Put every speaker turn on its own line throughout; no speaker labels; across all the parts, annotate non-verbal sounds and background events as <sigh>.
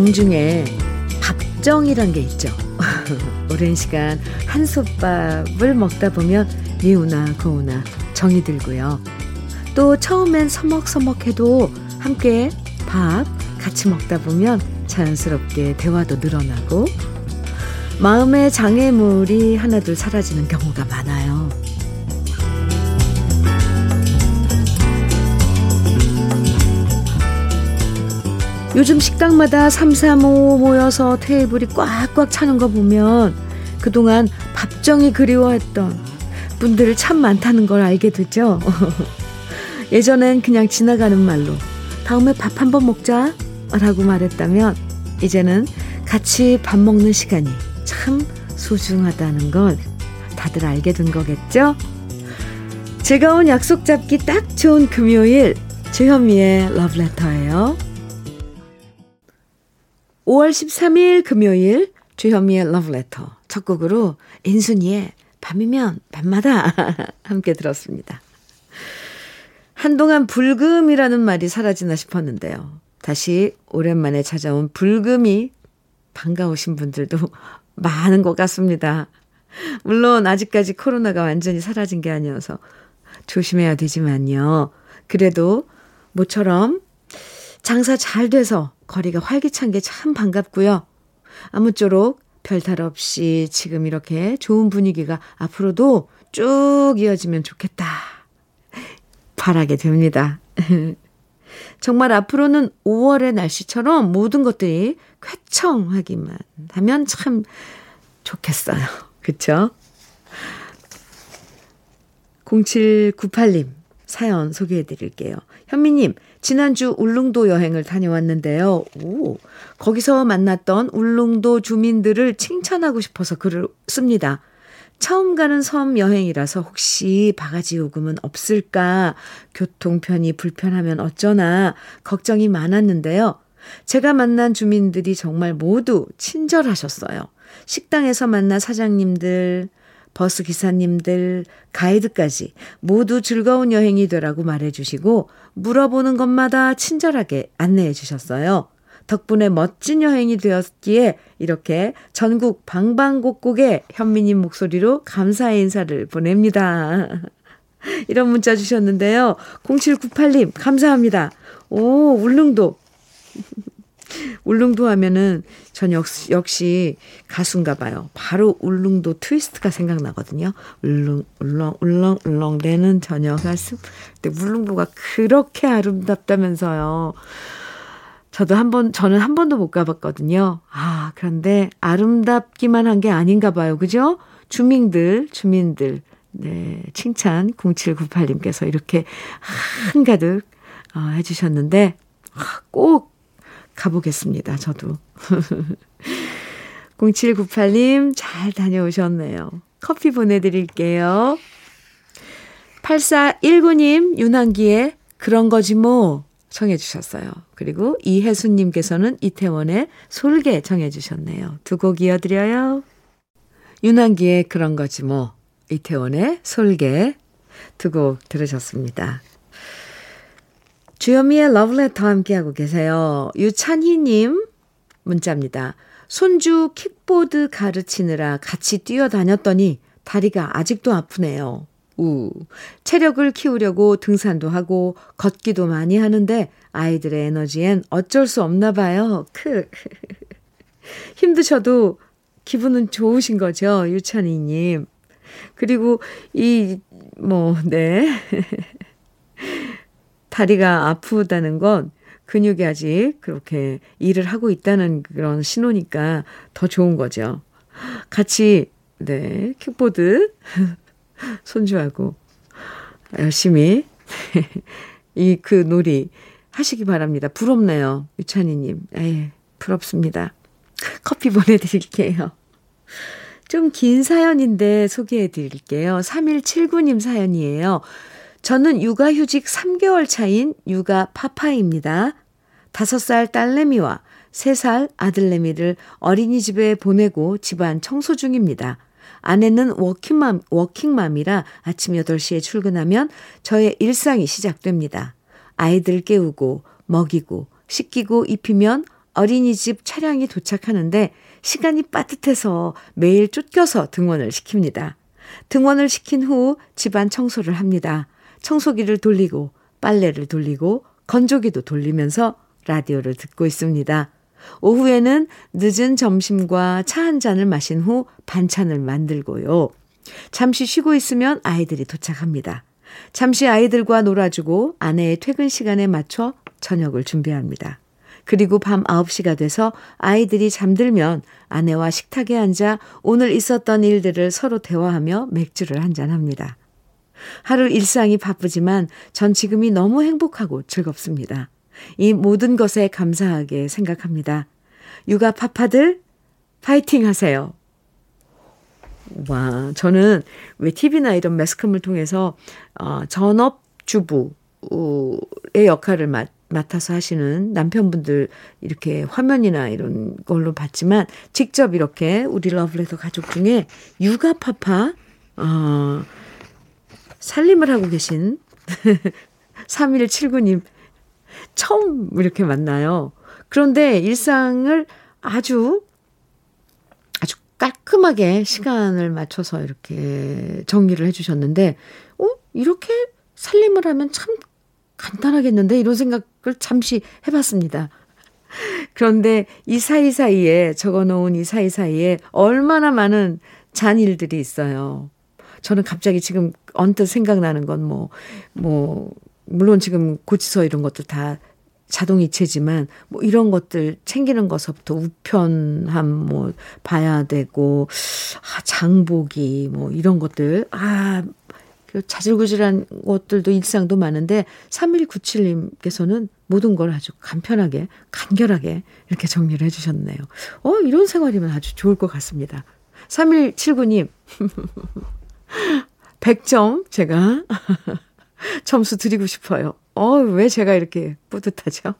정중에 밥정이란 게 있죠. <laughs> 오랜 시간 한솥밥을 먹다 보면 미우나 고우나 정이 들고요. 또 처음엔 서먹서먹해도 함께 밥 같이 먹다 보면 자연스럽게 대화도 늘어나고 마음의 장애물이 하나둘 사라지는 경우가 많아요. 요즘 식당마다 삼삼오오 모여서 테이블이 꽉꽉 차는 거 보면 그동안 밥정이 그리워했던 분들 참 많다는 걸 알게 되죠. <laughs> 예전엔 그냥 지나가는 말로 다음에 밥 한번 먹자 라고 말했다면 이제는 같이 밥 먹는 시간이 참 소중하다는 걸 다들 알게 된 거겠죠? 즐거운 약속 잡기 딱 좋은 금요일 주현미의 러브레터예요. 5월 13일 금요일 주현미의 러브레터 첫 곡으로 인순이의 밤이면 밤마다 <laughs> 함께 들었습니다. 한동안 불금이라는 말이 사라지나 싶었는데요. 다시 오랜만에 찾아온 불금이 반가우신 분들도 <laughs> 많은 것 같습니다. 물론 아직까지 코로나가 완전히 사라진 게 아니어서 조심해야 되지만요. 그래도 모처럼 장사 잘 돼서 거리가 활기찬 게 참 반갑고요. 아무쪼록 별탈 없이 지금 이렇게 좋은 분위기가 앞으로도 쭉 이어지면 좋겠다. 바라게 됩니다. <laughs> 정말 앞으로는 5월의 날씨처럼 모든 것들이 쾌청하기만 하면 참 좋겠어요. <laughs> 그쵸? 0798님 사연 소개해 드릴게요. 현미님, 지난주 울릉도 여행을 다녀왔는데요. 오, 거기서 만났던 울릉도 주민들을 칭찬하고 싶어서 글을 씁니다. 처음 가는 섬 여행이라서 혹시 바가지 요금은 없을까, 교통편이 불편하면 어쩌나 걱정이 많았는데요. 제가 만난 주민들이 정말 모두 친절하셨어요. 식당에서 만난 사장님들, 버스 기사님들, 가이드까지 모두 즐거운 여행이 되라고 말해주시고 물어보는 것마다 친절하게 안내해 주셨어요. 덕분에 멋진 여행이 되었기에 이렇게 전국 방방곡곡에 현미님 목소리로 감사의 인사를 보냅니다. <laughs> 이런 문자 주셨는데요. 0798님, 감사합니다. 오, 울릉도. 울릉도 하면은 전 역시, 역시 가수인가 봐요. 바로 울릉도 트위스트가 생각나거든요. 울릉, 울렁, 울렁, 울렁, 내는 저녁 가슴. 근데 울릉도가 그렇게 아름답다면서요. 저도 한 번, 저는 한 번도 못 가봤거든요. 아, 그런데 아름답기만 한 게 아닌가 봐요. 그죠? 주민들, 주민들. 네, 칭찬 0798님께서 이렇게 한가득 어, 해주셨는데, 꼭 가보겠습니다. 저도. <laughs> 0798님 잘 다녀오셨네요. 커피 보내드릴게요. 8419님 윤한기의 그런 거지 뭐 청해 주셨어요. 그리고 이혜수님께서는 이태원의 솔개 청해 주셨네요. 두 곡 이어드려요. 윤한기의 그런 거지 뭐 이태원의 솔개 두 곡 들으셨습니다. 주현미의 러브레터 함께하고 계세요. 유찬희님 문자입니다. 손주 킥보드 가르치느라 같이 뛰어다녔더니 다리가 아직도 아프네요. 우. 체력을 키우려고 등산도 하고 걷기도 많이 하는데 아이들의 에너지엔 어쩔 수 없나 봐요. 크. <laughs> 힘드셔도 기분은 좋으신 거죠, 유찬이님. 그리고 이, 뭐, 네. <laughs> 다리가 아프다는 건 근육이 아직 그렇게 일을 하고 있다는 그런 신호니까 더 좋은 거죠. 같이, 네, 킥보드 <laughs> 손주하고 열심히 <laughs> 이 그 놀이 하시기 바랍니다. 부럽네요. 유찬이님. 에 부럽습니다. <laughs> 커피 보내드릴게요. 좀 긴 사연인데 소개해 드릴게요. 3179님 사연이에요. 저는 육아휴직 3개월 차인 육아 파파입니다. 5살 딸내미와 3살 아들내미를 어린이집에 보내고 집안 청소 중입니다. 아내는 워킹맘, 워킹맘이라 아침 8시에 출근하면 저의 일상이 시작됩니다. 아이들 깨우고, 먹이고, 씻기고, 입히면 어린이집 차량이 도착하는데 시간이 빠듯해서 매일 쫓겨서 등원을 시킵니다. 등원을 시킨 후 집안 청소를 합니다. 청소기를 돌리고 빨래를 돌리고 건조기도 돌리면서 라디오를 듣고 있습니다. 오후에는 늦은 점심과 차 한 잔을 마신 후 반찬을 만들고요. 잠시 쉬고 있으면 아이들이 도착합니다. 잠시 아이들과 놀아주고 아내의 퇴근 시간에 맞춰 저녁을 준비합니다. 그리고 밤 9시가 돼서 아이들이 잠들면 아내와 식탁에 앉아 오늘 있었던 일들을 서로 대화하며 맥주를 한잔합니다. 하루 일상이 바쁘지만 전 지금이 너무 행복하고 즐겁습니다. 이 모든 것에 감사하게 생각합니다. 육아 파파들 파이팅 하세요. 와, 저는 왜 TV나 이런 매스컴을 통해서 어, 전업 주부의 역할을 맡, 맡아서 하시는 남편분들 이렇게 화면이나 이런 걸로 봤지만 직접 이렇게 우리 러블레터 가족 중에 육아 파파 어, 살림을 하고 계신 <laughs> 3179님 처음 이렇게 만나요. 그런데 일상을 아주 아주 깔끔하게 시간을 맞춰서 이렇게 정리를 해주셨는데, 어? 이렇게 살림을 하면 참 간단하겠는데? 이런 생각을 잠시 해봤습니다. 그런데 이 사이사이에 적어 놓은 이 사이사이에 얼마나 많은 잔일들이 있어요. 저는 갑자기 지금 언뜻 생각나는 건 뭐, 뭐, 물론 지금 고치서 이런 것도 다 자동이체지만 뭐 이런 것들 챙기는 것부터 우편함 뭐 봐야 되고 아 장보기 뭐 이런 것들 아그 자질구질한 것들도 일상도 많은데 3197님께서는 모든 걸 아주 간편하게 간결하게 이렇게 정리를 해 주셨네요. 어 이런 생활이면 아주 좋을 것 같습니다. 3179님 <laughs> 100점 제가 <laughs> 점수 드리고 싶어요. 어, 왜 제가 이렇게 뿌듯하죠?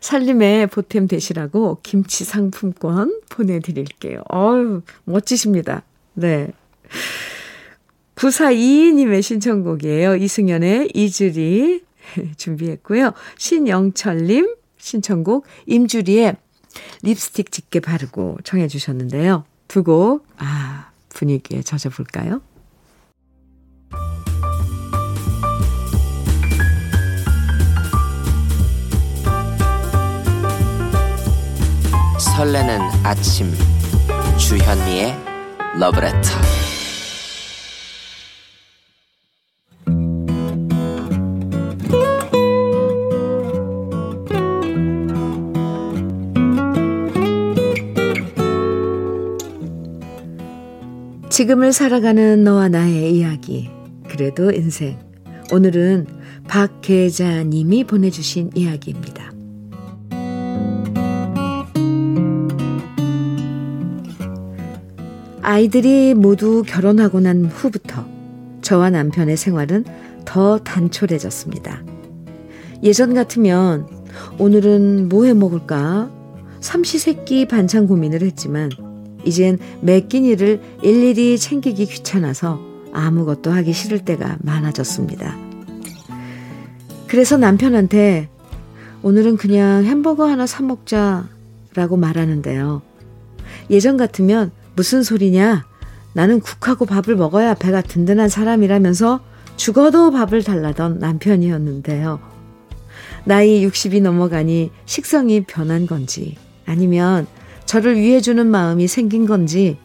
살림에 보탬 되시라고 김치 상품권 보내드릴게요. 어유 멋지십니다. 네. 9422님의 신청곡이에요. 이승연의 이주리 <laughs> 준비했고요. 신영철님 신청곡 임주리의 립스틱 짙게 바르고 청해 주셨는데요. 두 곡, 아, 분위기에 젖어볼까요?
설레는 아침 주현미의 러브레터
지금을 살아가는 너와 나의 이야기 그래도 인생 오늘은 박계자님이 보내주신 이야기입니다. 아이들이 모두 결혼하고 난 후부터 저와 남편의 생활은 더 단촐해졌습니다. 예전 같으면 오늘은 뭐 해 먹을까? 삼시세끼 반찬 고민을 했지만 이젠 매 끼니를 일일이 챙기기 귀찮아서 아무것도 하기 싫을 때가 많아졌습니다. 그래서 남편한테 오늘은 그냥 햄버거 하나 사 먹자 라고 말하는데요. 예전 같으면 무슨 소리냐? 나는 국하고 밥을 먹어야 배가 든든한 사람이라면서 죽어도 밥을 달라던 남편이었는데요. 나이 60이 넘어가니 식성이 변한 건지 아니면 저를 위해주는 마음이 생긴 건지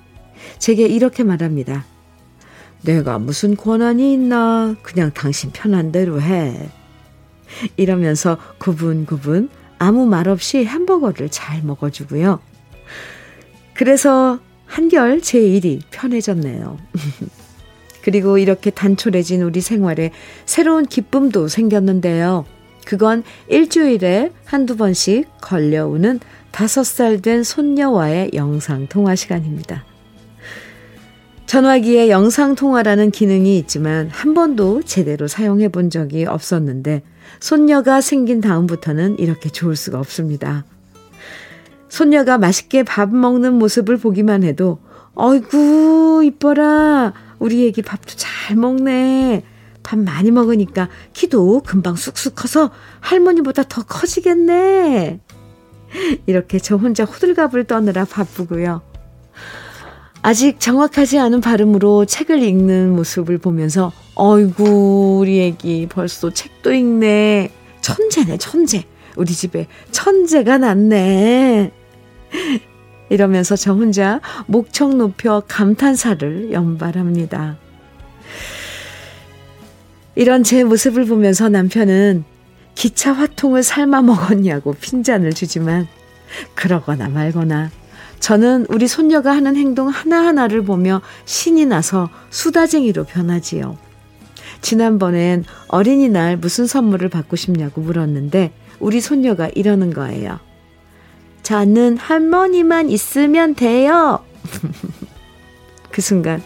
제게 이렇게 말합니다. 내가 무슨 권한이 있나? 그냥 당신 편한 대로 해. 이러면서 구분구분 아무 말 없이 햄버거를 잘 먹어주고요. 그래서 한결 제 일이 편해졌네요. <laughs> 그리고 이렇게 단촐해진 우리 생활에 새로운 기쁨도 생겼는데요. 그건 일주일에 한두 번씩 걸려오는 다섯 살 된 손녀와의 영상통화 시간입니다. 전화기에 영상통화라는 기능이 있지만 한 번도 제대로 사용해 본 적이 없었는데 손녀가 생긴 다음부터는 이렇게 좋을 수가 없습니다. 손녀가 맛있게 밥 먹는 모습을 보기만 해도 어이구 이뻐라 우리 애기 밥도 잘 먹네 밥 많이 먹으니까 키도 금방 쑥쑥 커서 할머니보다 더 커지겠네 이렇게 저 혼자 호들갑을 떠느라 바쁘고요. 아직 정확하지 않은 발음으로 책을 읽는 모습을 보면서 어이구 우리 애기 벌써 책도 읽네. 천재네 천재. 우리 집에 천재가 났네. 이러면서 저 혼자 목청 높여 감탄사를 연발합니다. 이런 제 모습을 보면서 남편은 기차 화통을 삶아 먹었냐고 핀잔을 주지만 그러거나 말거나 저는 우리 손녀가 하는 행동 하나하나를 보며 신이 나서 수다쟁이로 변하지요. 지난번엔 어린이날 무슨 선물을 받고 싶냐고 물었는데 우리 손녀가 이러는 거예요. 저는 할머니만 있으면 돼요. <laughs> 그 순간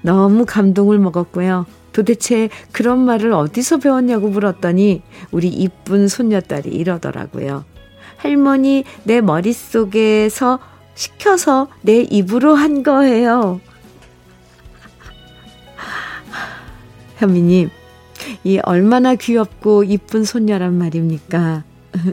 너무 감동을 먹었고요. 도대체 그런 말을 어디서 배웠냐고 물었더니 우리 이쁜 손녀딸이 이러더라고요. 할머니 내 머릿속에서 시켜서 내 입으로 한 거예요. <laughs> 현미님, 이 얼마나 귀엽고 이쁜 손녀란 말입니까? <laughs>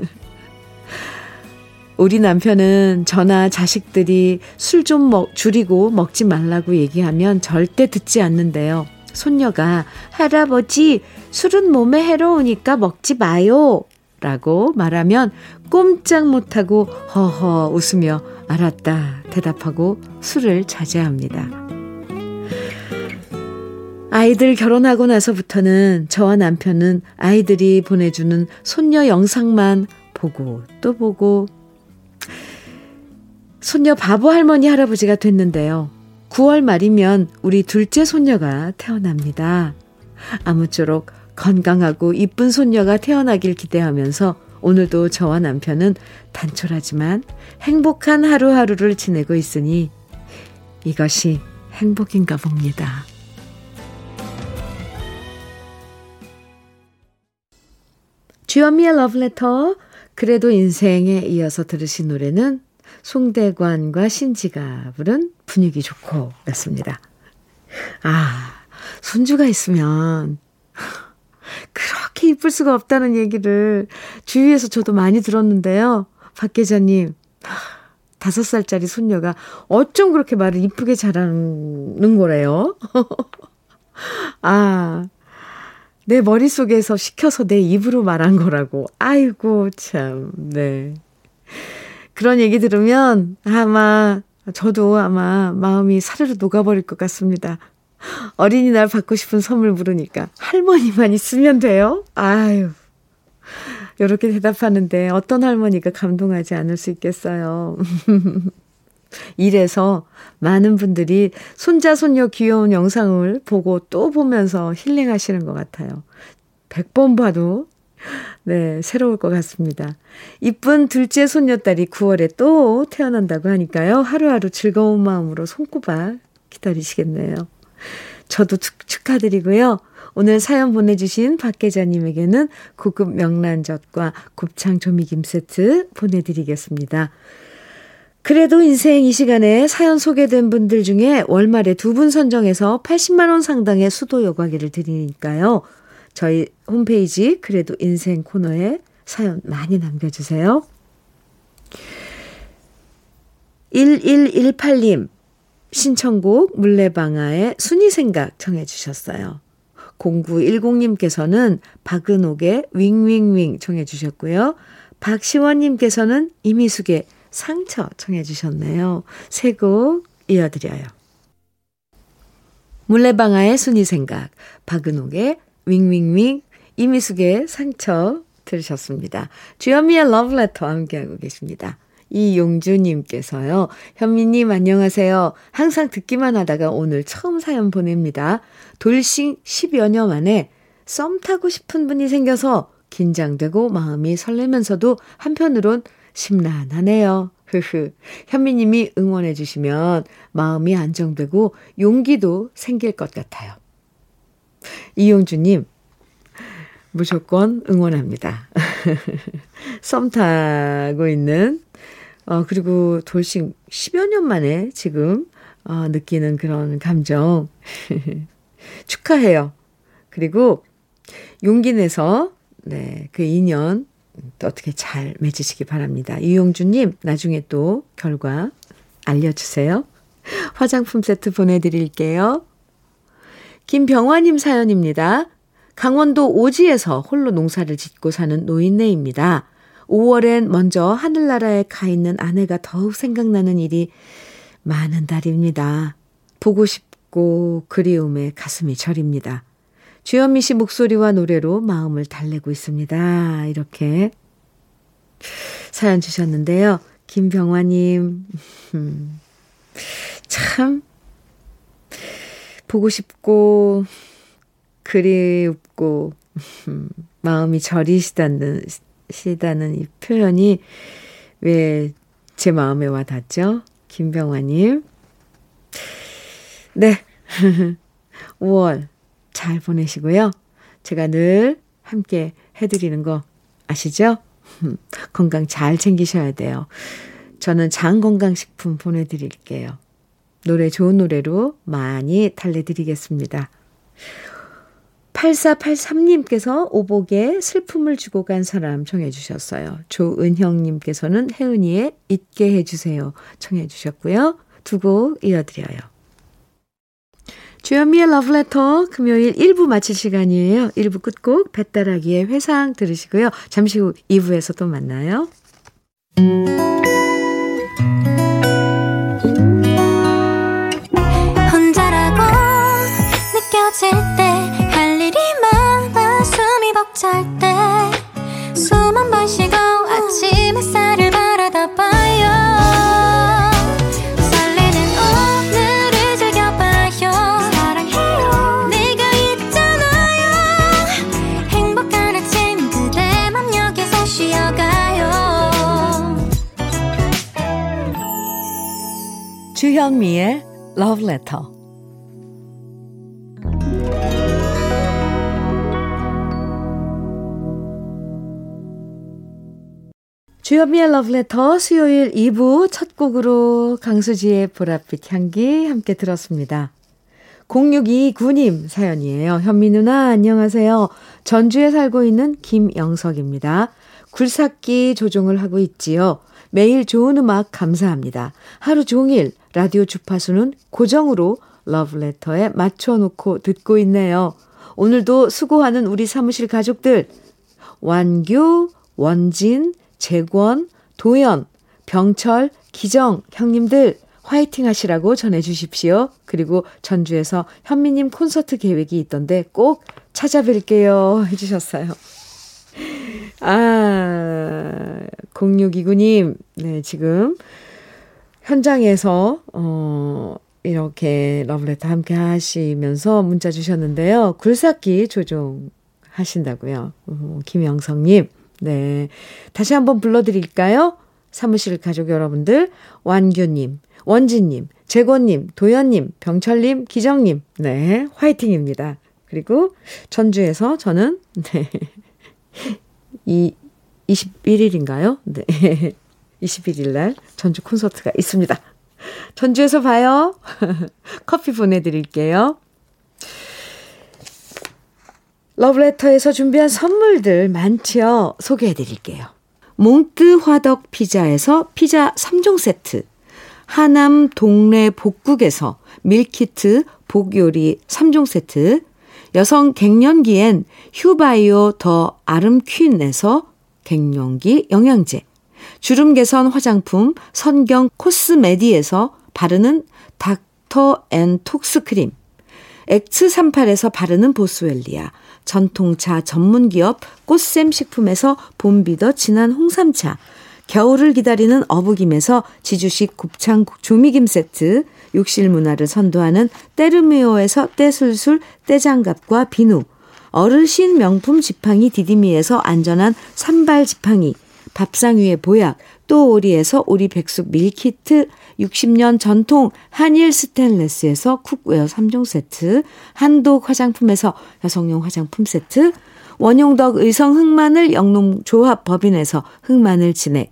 우리 남편은 저나 자식들이 술좀 먹, 줄이고 먹지 말라고 얘기하면 절대 듣지 않는데요. 손녀가 할아버지 술은 몸에 해로우니까 먹지 마요. 라고 말하면 꼼짝 못하고 허허 웃으며 알았다 대답하고 술을 자제합니다. 아이들 결혼하고 나서부터는 저와 남편은 아이들이 보내주는 손녀 영상만 보고 또 보고 손녀 바보 할머니 할아버지가 됐는데요. 9월 말이면 우리 둘째 손녀가 태어납니다. 아무쪼록 건강하고 이쁜 손녀가 태어나길 기대하면서 오늘도 저와 남편은 단촐하지만 행복한 하루하루를 지내고 있으니 이것이 행복인가 봅니다. 주현미의 러브레터 그래도 인생에 이어서 들으신 노래는 송대관과 신지가 부른 분위기 좋고 였습니다. 아, 손주가 있으면 그렇게 이쁠 수가 없다는 얘기를 주위에서 저도 많이 들었는데요. 박 계자님, 다섯 살짜리 손녀가 어쩜 그렇게 말을 이쁘게 잘하는 거래요? <laughs> 아, 내 머릿속에서 시켜서 내 입으로 말한 거라고. 아이고, 참, 네. 그런 얘기 들으면 아마, 저도 아마 마음이 사르르 녹아버릴 것 같습니다. 어린이날 받고 싶은 선물 물으니까 할머니만 있으면 돼요? 아유. 이렇게 대답하는데 어떤 할머니가 감동하지 않을 수 있겠어요. <laughs> 이래서 많은 분들이 손자, 손녀 귀여운 영상을 보고 또 보면서 힐링하시는 것 같아요. 100번 봐도, 네, 새로울 것 같습니다. 이쁜 둘째 손녀딸이 9월에 또 태어난다고 하니까요. 하루하루 즐거운 마음으로 손꼽아 기다리시겠네요. 저도 축하드리고요. 오늘 사연 보내주신 박 계자님에게는 고급 명란젓과 곱창 조미김 세트 보내드리겠습니다. 그래도 인생 이 시간에 사연 소개된 분들 중에 월말에 두 분 선정해서 80만원 상당의 수도 여과기를 드리니까요. 저희 홈페이지 그래도 인생 코너에 사연 많이 남겨주세요. 1118님, 신청곡 물레방아의 순위 생각 청해 주셨어요. 0910님께서는 박은옥의 윙윙윙 청해 주셨고요. 박시원님께서는 이미숙의 상처 청해 주셨네요. 세 곡 이어드려요. 물레방아의 순위 생각, 박은옥의 윙윙윙, 이미숙의 상처 들으셨습니다. 주현미의 러브레터 함께하고 계십니다. 이용주님께서요. 현미님 안녕하세요. 항상 듣기만 하다가 오늘 처음 사연 보냅니다. 돌싱 10여 년 만에 썸 타고 싶은 분이 생겨서 긴장되고 마음이 설레면서도 한편으론 심란하네요. 흐흐. 현미님이 응원해 주시면 마음이 안정되고 용기도 생길 것 같아요. 이용주님, 무조건 응원합니다. <laughs> 썸 타고 있는 어, 그리고 돌싱 10여 년 만에 지금, 어, 느끼는 그런 감정. <laughs> 축하해요. 그리고 용기 내서, 네, 그 인연 또 어떻게 잘 맺으시기 바랍니다. 이용주님, 나중에 또 결과 알려주세요. 화장품 세트 보내드릴게요. 김병화님 사연입니다. 강원도 오지에서 홀로 농사를 짓고 사는 노인네입니다. 5월엔 먼저 하늘나라에 가 있는 아내가 더욱 생각나는 일이 많은 달입니다. 보고 싶고 그리움에 가슴이 저립니다. 주현미 씨 목소리와 노래로 마음을 달래고 있습니다. 이렇게 사연 주셨는데요. 김병화님, 음, <laughs> 참, 보고 싶고, 그리웁고, 음, <laughs> 마음이 저리시다는, 시다는 이 표현이 왜 제 마음에 와 닿죠? 김병화님. 네. <laughs> 5월 잘 보내시고요. 제가 늘 함께 해드리는 거 아시죠? <laughs> 건강 잘 챙기셔야 돼요. 저는 장건강식품 보내드릴게요. 노래 좋은 노래로 많이 달래드리겠습니다. 8483님께서 오복에 슬픔을 주고 간 사람 청해 주셨어요. 조은형님께서는 혜은이의 잊게 해주세요 청해 주셨고요. 두 곡 이어드려요. 주현미의 러브레터 금요일 1부 마칠 시간이에요. 1부 끝곡 배따라기의 회상 들으시고요. 잠시 후 2부에서 또 만나요. 주현미의 Love Letter. 주현미의 Love Letter 수요일 2부 첫 곡으로 강수지의 보랏빛 향기 함께 들었습니다. 0629님 사연이에요. 현미 누나 안녕하세요. 전주에 살고 있는 김영석입니다. 굴삭기 조종을 하고 있지요. 매일 좋은 음악 감사합니다. 하루 종일 라디오 주파수는 고정으로 러브레터에 맞춰놓고 듣고 있네요. 오늘도 수고하는 우리 사무실 가족들, 완규, 원진, 재권, 도연, 병철, 기정, 형님들, 화이팅 하시라고 전해주십시오. 그리고 전주에서 현미님 콘서트 계획이 있던데 꼭 찾아뵐게요. 해주셨어요. 아, 0629님, 네, 지금 현장에서, 어, 이렇게 러브레터 함께 하시면서 문자 주셨는데요. 굴삭기 조종 하신다고요. 어, 김영성님, 네. 다시 한번 불러드릴까요? 사무실 가족 여러분들, 완규님, 원진님, 재권님, 도현님, 병철님, 기정님, 네, 화이팅입니다. 그리고 전주에서 저는, 네, 이 21일인가요? 네. <laughs> 21일 날 전주 콘서트가 있습니다. 전주에서 봐요. <laughs> 커피 보내드릴게요. 러브레터에서 준비한 선물들 많지요? 소개해드릴게요. 몽뜨 화덕 피자에서 피자 3종 세트. 하남 동래 복국에서 밀키트 복요리 3종 세트. 여성 갱년기엔 휴바이오 더 아름퀸에서 갱년기 영양제, 주름 개선 화장품 선경 코스메디에서 바르는 닥터 앤 톡스 크림, 엑츠38에서 바르는 보스웰리아, 전통차 전문기업 꽃샘 식품에서 봄비더 진한 홍삼차, 겨울을 기다리는 어부김에서 지주식 곱창 조미김 세트, 욕실 문화를 선도하는 때르미오에서 때술술 때장갑과 비누, 어르신 명품 지팡이 디디미에서 안전한 삼발 지팡이, 밥상 위의 보약, 또 오리에서 오리 백숙 meal kit, 60년 전통 한일 스텐레스에서 cookware 3종 세트, 한독 화장품에서 여성용 화장품 세트, 원용덕 의성 흑마늘 영농조합 법인에서 흑마늘 진액,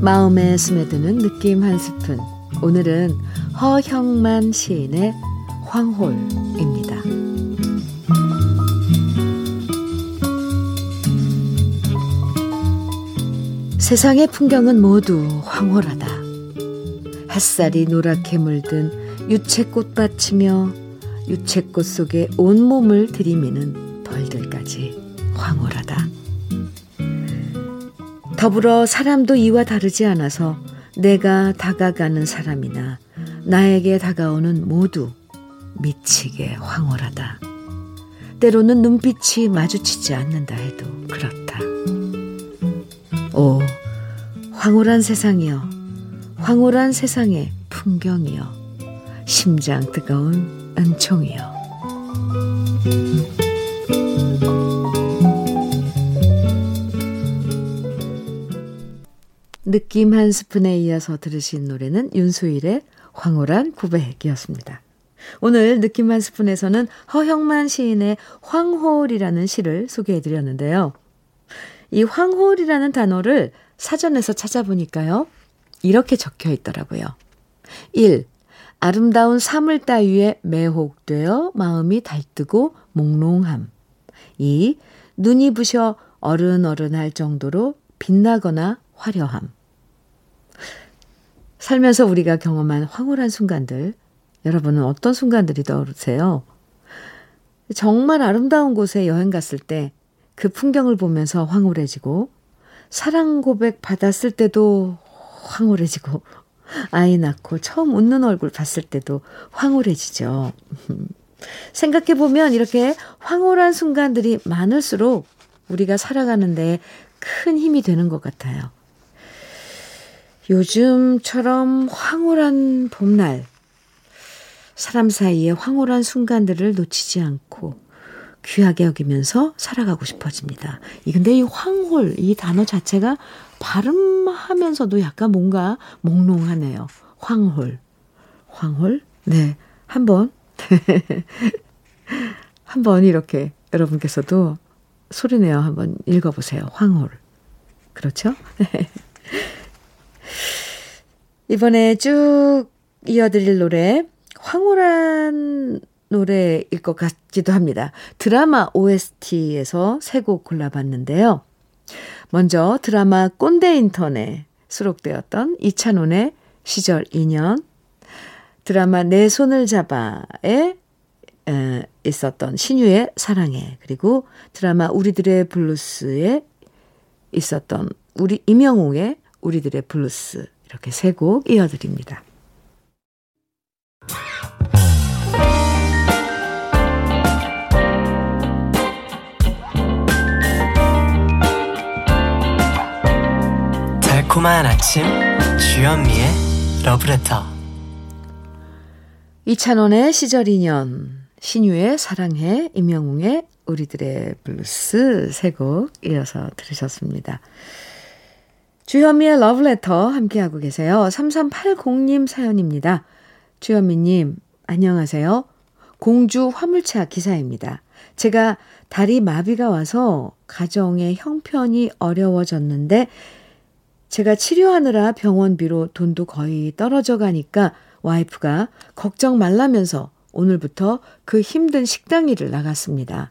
마음에 스며드는 느낌 한 스푼. 오늘은 허형만 시인의 황홀입니다. 세상의 풍경은 모두 황홀하다. 햇살이 노랗게 물든 유채꽃밭이며 유채꽃 속에 온몸을 들이미는 벌들까지 황홀하다. 더불어 사람도 이와 다르지 않아서 내가 다가가는 사람이나 나에게 다가오는 모두 미치게 황홀하다. 때로는 눈빛이 마주치지 않는다 해도 그렇다. 오, 황홀한 세상이여, 황홀한 세상의 풍경이여, 심장 뜨거운 은총이여. 느낌 한 스푼에 이어서 들으신 노래는 윤수일의 황홀한 고백이었습니다. 오늘 느낌 한 스푼에서는 허형만 시인의 황홀이라는 시를 소개해 드렸는데요. 이 황홀이라는 단어를 사전에서 찾아보니까요. 이렇게 적혀 있더라고요. 1. 아름다운 사물 따위에 매혹되어 마음이 달뜨고 몽롱함. 2. 눈이 부셔 어른어른할 정도로 빛나거나 화려함. 살면서 우리가 경험한 황홀한 순간들, 여러분은 어떤 순간들이 떠오르세요? 정말 아름다운 곳에 여행 갔을 때 그 풍경을 보면서 황홀해지고, 사랑 고백 받았을 때도 황홀해지고, 아이 낳고 처음 웃는 얼굴 봤을 때도 황홀해지죠. 생각해보면 이렇게 황홀한 순간들이 많을수록 우리가 살아가는데 큰 힘이 되는 것 같아요. 요즘처럼 황홀한 봄날, 사람 사이에 황홀한 순간들을 놓치지 않고 귀하게 여기면서 살아가고 싶어집니다. 이 근데 이 황홀 이 단어 자체가 발음하면서도 약간 뭔가 몽롱하네요. 황홀. 황홀? 네. 한 번 <laughs> 한 번 이렇게 여러분께서도 소리내어 한번 읽어 보세요. 황홀. 그렇죠? <laughs> 이번에 쭉 이어드릴 노래 황홀한 노래일 것 같기도 합니다. 드라마 OST에서 세 곡 골라봤는데요. 먼저 드라마 꼰대 인턴에 수록되었던 이찬원의 시절 인연, 드라마 내 손을 잡아에 에, 있었던 신유의 사랑해, 그리고 드라마 우리들의 블루스에 있었던 우리 임영웅의 우리들의 블루스 이렇게 세 곡 이어드립니다.
달콤한 아침 주현미의 러브레터
이찬원의 시절 인연 신유의 사랑해 임영웅의 우리들의 블루스 세 곡 이어서 들으셨습니다. 주현미의 러브레터 함께하고 계세요. 3380님 사연입니다. 주현미님, 안녕하세요. 공주 화물차 기사입니다. 제가 다리 마비가 와서 가정의 형편이 어려워졌는데 제가 치료하느라 병원비로 돈도 거의 떨어져 가니까 와이프가 걱정 말라면서 오늘부터 그 힘든 식당 일을 나갔습니다.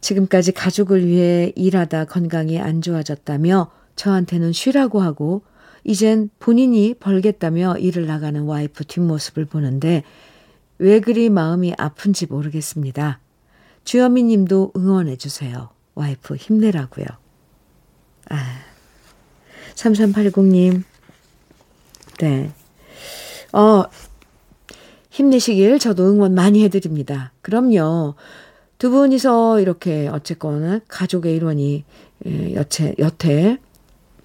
지금까지 가족을 위해 일하다 건강이 안 좋아졌다며 저한테는 쉬라고 하고 이젠 본인이 벌겠다며 일을 나가는 와이프 뒷모습을 보는데 왜 그리 마음이 아픈지 모르겠습니다. 주현미 님도 응원해 주세요. 와이프 힘내라고요. 아, 3380님. 네. 어, 힘내시길 저도 응원 많이 해드립니다. 그럼요. 두 분이서 이렇게 어쨌거나 가족의 일원이 예, 여체, 여태,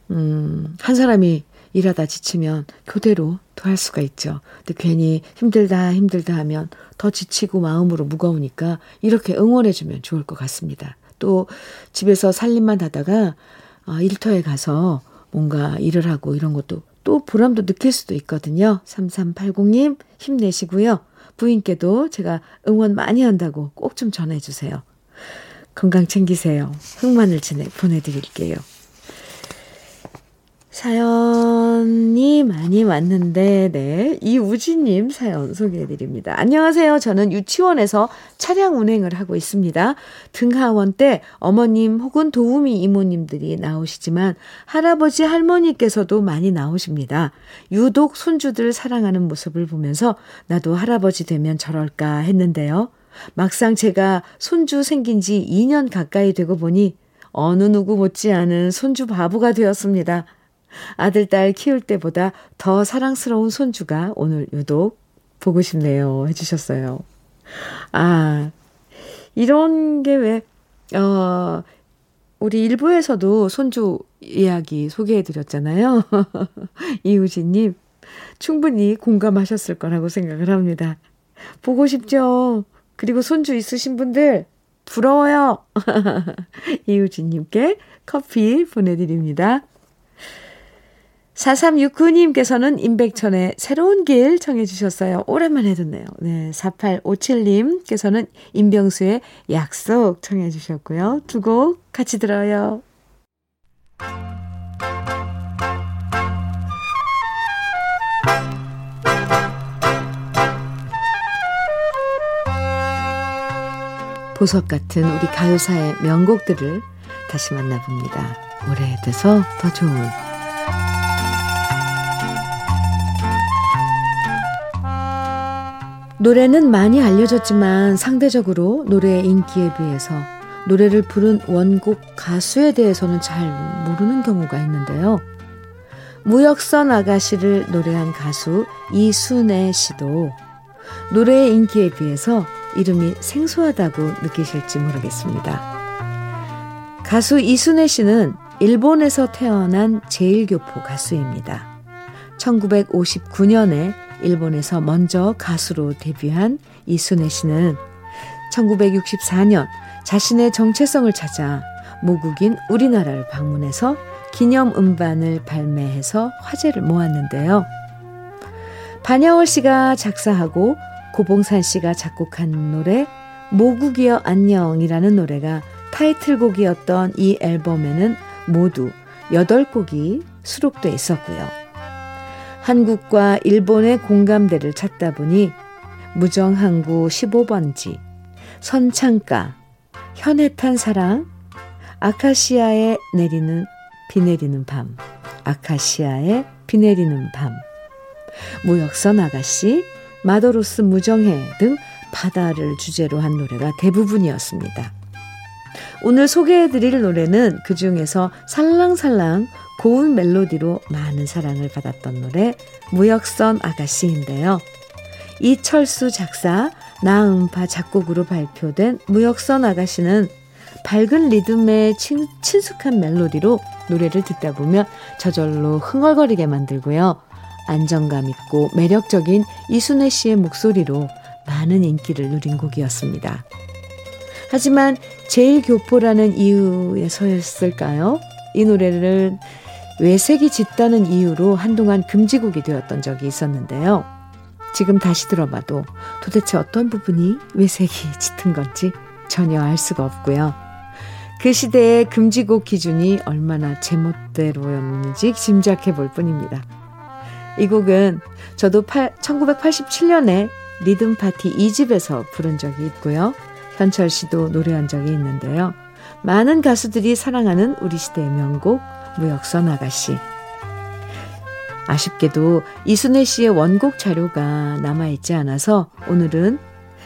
음, 한 사람이 일하다 지치면 교대로 더 할 수가 있죠. 근데 괜히 힘들다, 힘들다 하면 더 지치고 마음으로 무거우니까 이렇게 응원해주면 좋을 것 같습니다. 또 집에서 살림만 하다가 어, 일터에 가서 뭔가 일을 하고 이런 것도 또 보람도 느낄 수도 있거든요. 3380님 힘내시고요. 부인께도 제가 응원 많이 한다고 꼭 좀 전해주세요. 건강 챙기세요. 흑마늘 진액 보내드릴게요. 사연이 많이 왔는데, 네. 이우진님 사연 소개해드립니다. 안녕하세요. 저는 유치원에서 차량 운행을 하고 있습니다. 등하원 때 어머님 혹은 도우미 이모님들이 나오시지만 할아버지 할머니께서도 많이 나오십니다. 유독 손주들 사랑하는 모습을 보면서 나도 할아버지 되면 저럴까 했는데요. 막상 제가 손주 생긴 지 2년 가까이 되고 보니 어느 누구 못지않은 손주 바보가 되었습니다. 아들, 딸 키울 때보다 더 사랑스러운 손주가 오늘 유독 보고 싶네요. 해주셨어요. 아, 이런 게 왜, 어, 우리 일부에서도 손주 이야기 소개해드렸잖아요. <laughs> 이우진님, 충분히 공감하셨을 거라고 생각을 합니다. 보고 싶죠? 그리고 손주 있으신 분들, 부러워요! <laughs> 이우진님께 커피 보내드립니다. 4369님께서는 임백천의 새로운 길 청해 주셨어요. 오랜만에 듣네요. 네, 4857님께서는 임병수의 약속 청해 주셨고요. 두 곡 같이 들어요. 보석 같은 우리 가요사의 명곡들을 다시 만나봅니다. 오래돼서 더 좋은 노래는 많이 알려졌지만 상대적으로 노래의 인기에 비해서 노래를 부른 원곡 가수에 대해서는 잘 모르는 경우가 있는데요. 무역선 아가씨를 노래한 가수 이순애 씨도 노래의 인기에 비해서 이름이 생소하다고 느끼실지 모르겠습니다. 가수 이순애 씨는 일본에서 태어난 제일교포 가수입니다. 1959년에 일본에서 먼저 가수로 데뷔한 이순애 씨는 1964년 자신의 정체성을 찾아 모국인 우리나라를 방문해서 기념 음반을 발매해서 화제를 모았는데요. 반야월 씨가 작사하고 고봉산 씨가 작곡한 노래 모국이여 안녕이라는 노래가 타이틀곡이었던 이 앨범에는 모두 8곡이 수록돼 있었고요. 한국과 일본의 공감대를 찾다 보니 무정항구 15번지, 선창가, 현해탄 사랑, 아카시아에 내리는 비 내리는 밤, 아카시아에 비 내리는 밤, 무역선 아가씨, 마도로스 무정해 등 바다를 주제로 한 노래가 대부분이었습니다. 오늘 소개해드릴 노래는 그 중에서 살랑살랑 고운 멜로디로 많은 사랑을 받았던 노래 무역선 아가씨인데요. 이철수 작사, 나음파 작곡으로 발표된 무역선 아가씨는 밝은 리듬의 친, 친숙한 멜로디로 노래를 듣다 보면 저절로 흥얼거리게 만들고요. 안정감 있고 매력적인 이순애 씨의 목소리로 많은 인기를 누린 곡이었습니다. 하지만 제일 교포라는 이유에서였을까요? 이 노래를 외색이 짙다는 이유로 한동안 금지곡이 되었던 적이 있었는데요. 지금 다시 들어봐도 도대체 어떤 부분이 외색이 짙은 건지 전혀 알 수가 없고요. 그 시대의 금지곡 기준이 얼마나 제멋대로였는지 짐작해 볼 뿐입니다. 이 곡은 저도 8, 1987년에 리듬 파티 2집에서 부른 적이 있고요. 현철 씨도 노래한 적이 있는데요. 많은 가수들이 사랑하는 우리 시대의 명곡 무역선 아가씨. 아쉽게도 이순애 씨의 원곡 자료가 남아있지 않아서 오늘은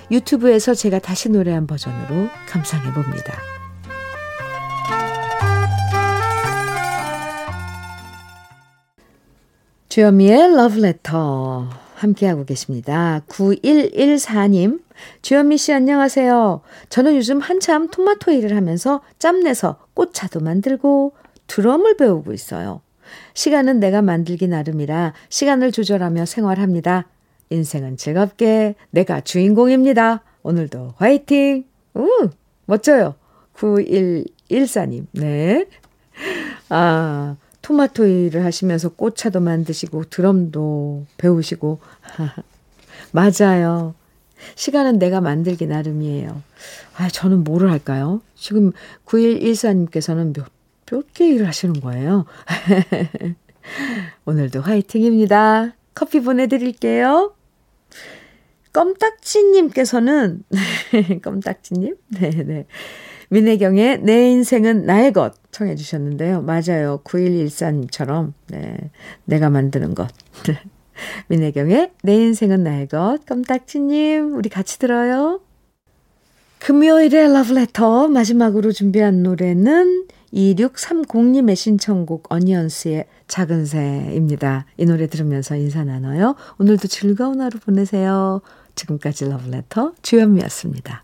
유튜브에서 제가 다시 노래한 버전으로 감상해 봅니다. 주현미의 러브레터 함께하고 계십니다. 9114님, 주현미 씨 안녕하세요. 저는 요즘 한참 토마토 일을 하면서 짬내서 꽃차도 만들고 드럼을 배우고 있어요. 시간은 내가 만들기 나름이라 시간을 조절하며 생활합니다. 인생은 즐겁게 내가 주인공입니다. 오늘도 화이팅! 우, 멋져요. 9114님, 네. 아, 토마토 일을 하시면서 꽃차도 만드시고 드럼도 배우시고 <laughs> 맞아요. 시간은 내가 만들기 나름이에요. 아, 저는 뭐를 할까요? 지금 9114님께서는 몇, 몇 개 일을 하시는 거예요? <laughs> 오늘도 화이팅입니다. 커피 보내드릴게요. 껌딱지님께서는, <laughs> 껌딱지님? 네네. 민혜경의 내 인생은 나의 것 청해 주셨는데요. 맞아요. 9114님처럼, 네. 내가 만드는 것. 민혜경의 내 인생은 나의 것. 껌딱지님, 우리 같이 들어요. 금요일의 러브레터 마지막으로 준비한 노래는 2630님의 신청곡 어니언스의 작은 새입니다. 이 노래 들으면서 인사 나눠요. 오늘도 즐거운 하루 보내세요. 지금까지 러브레터 주현미였습니다.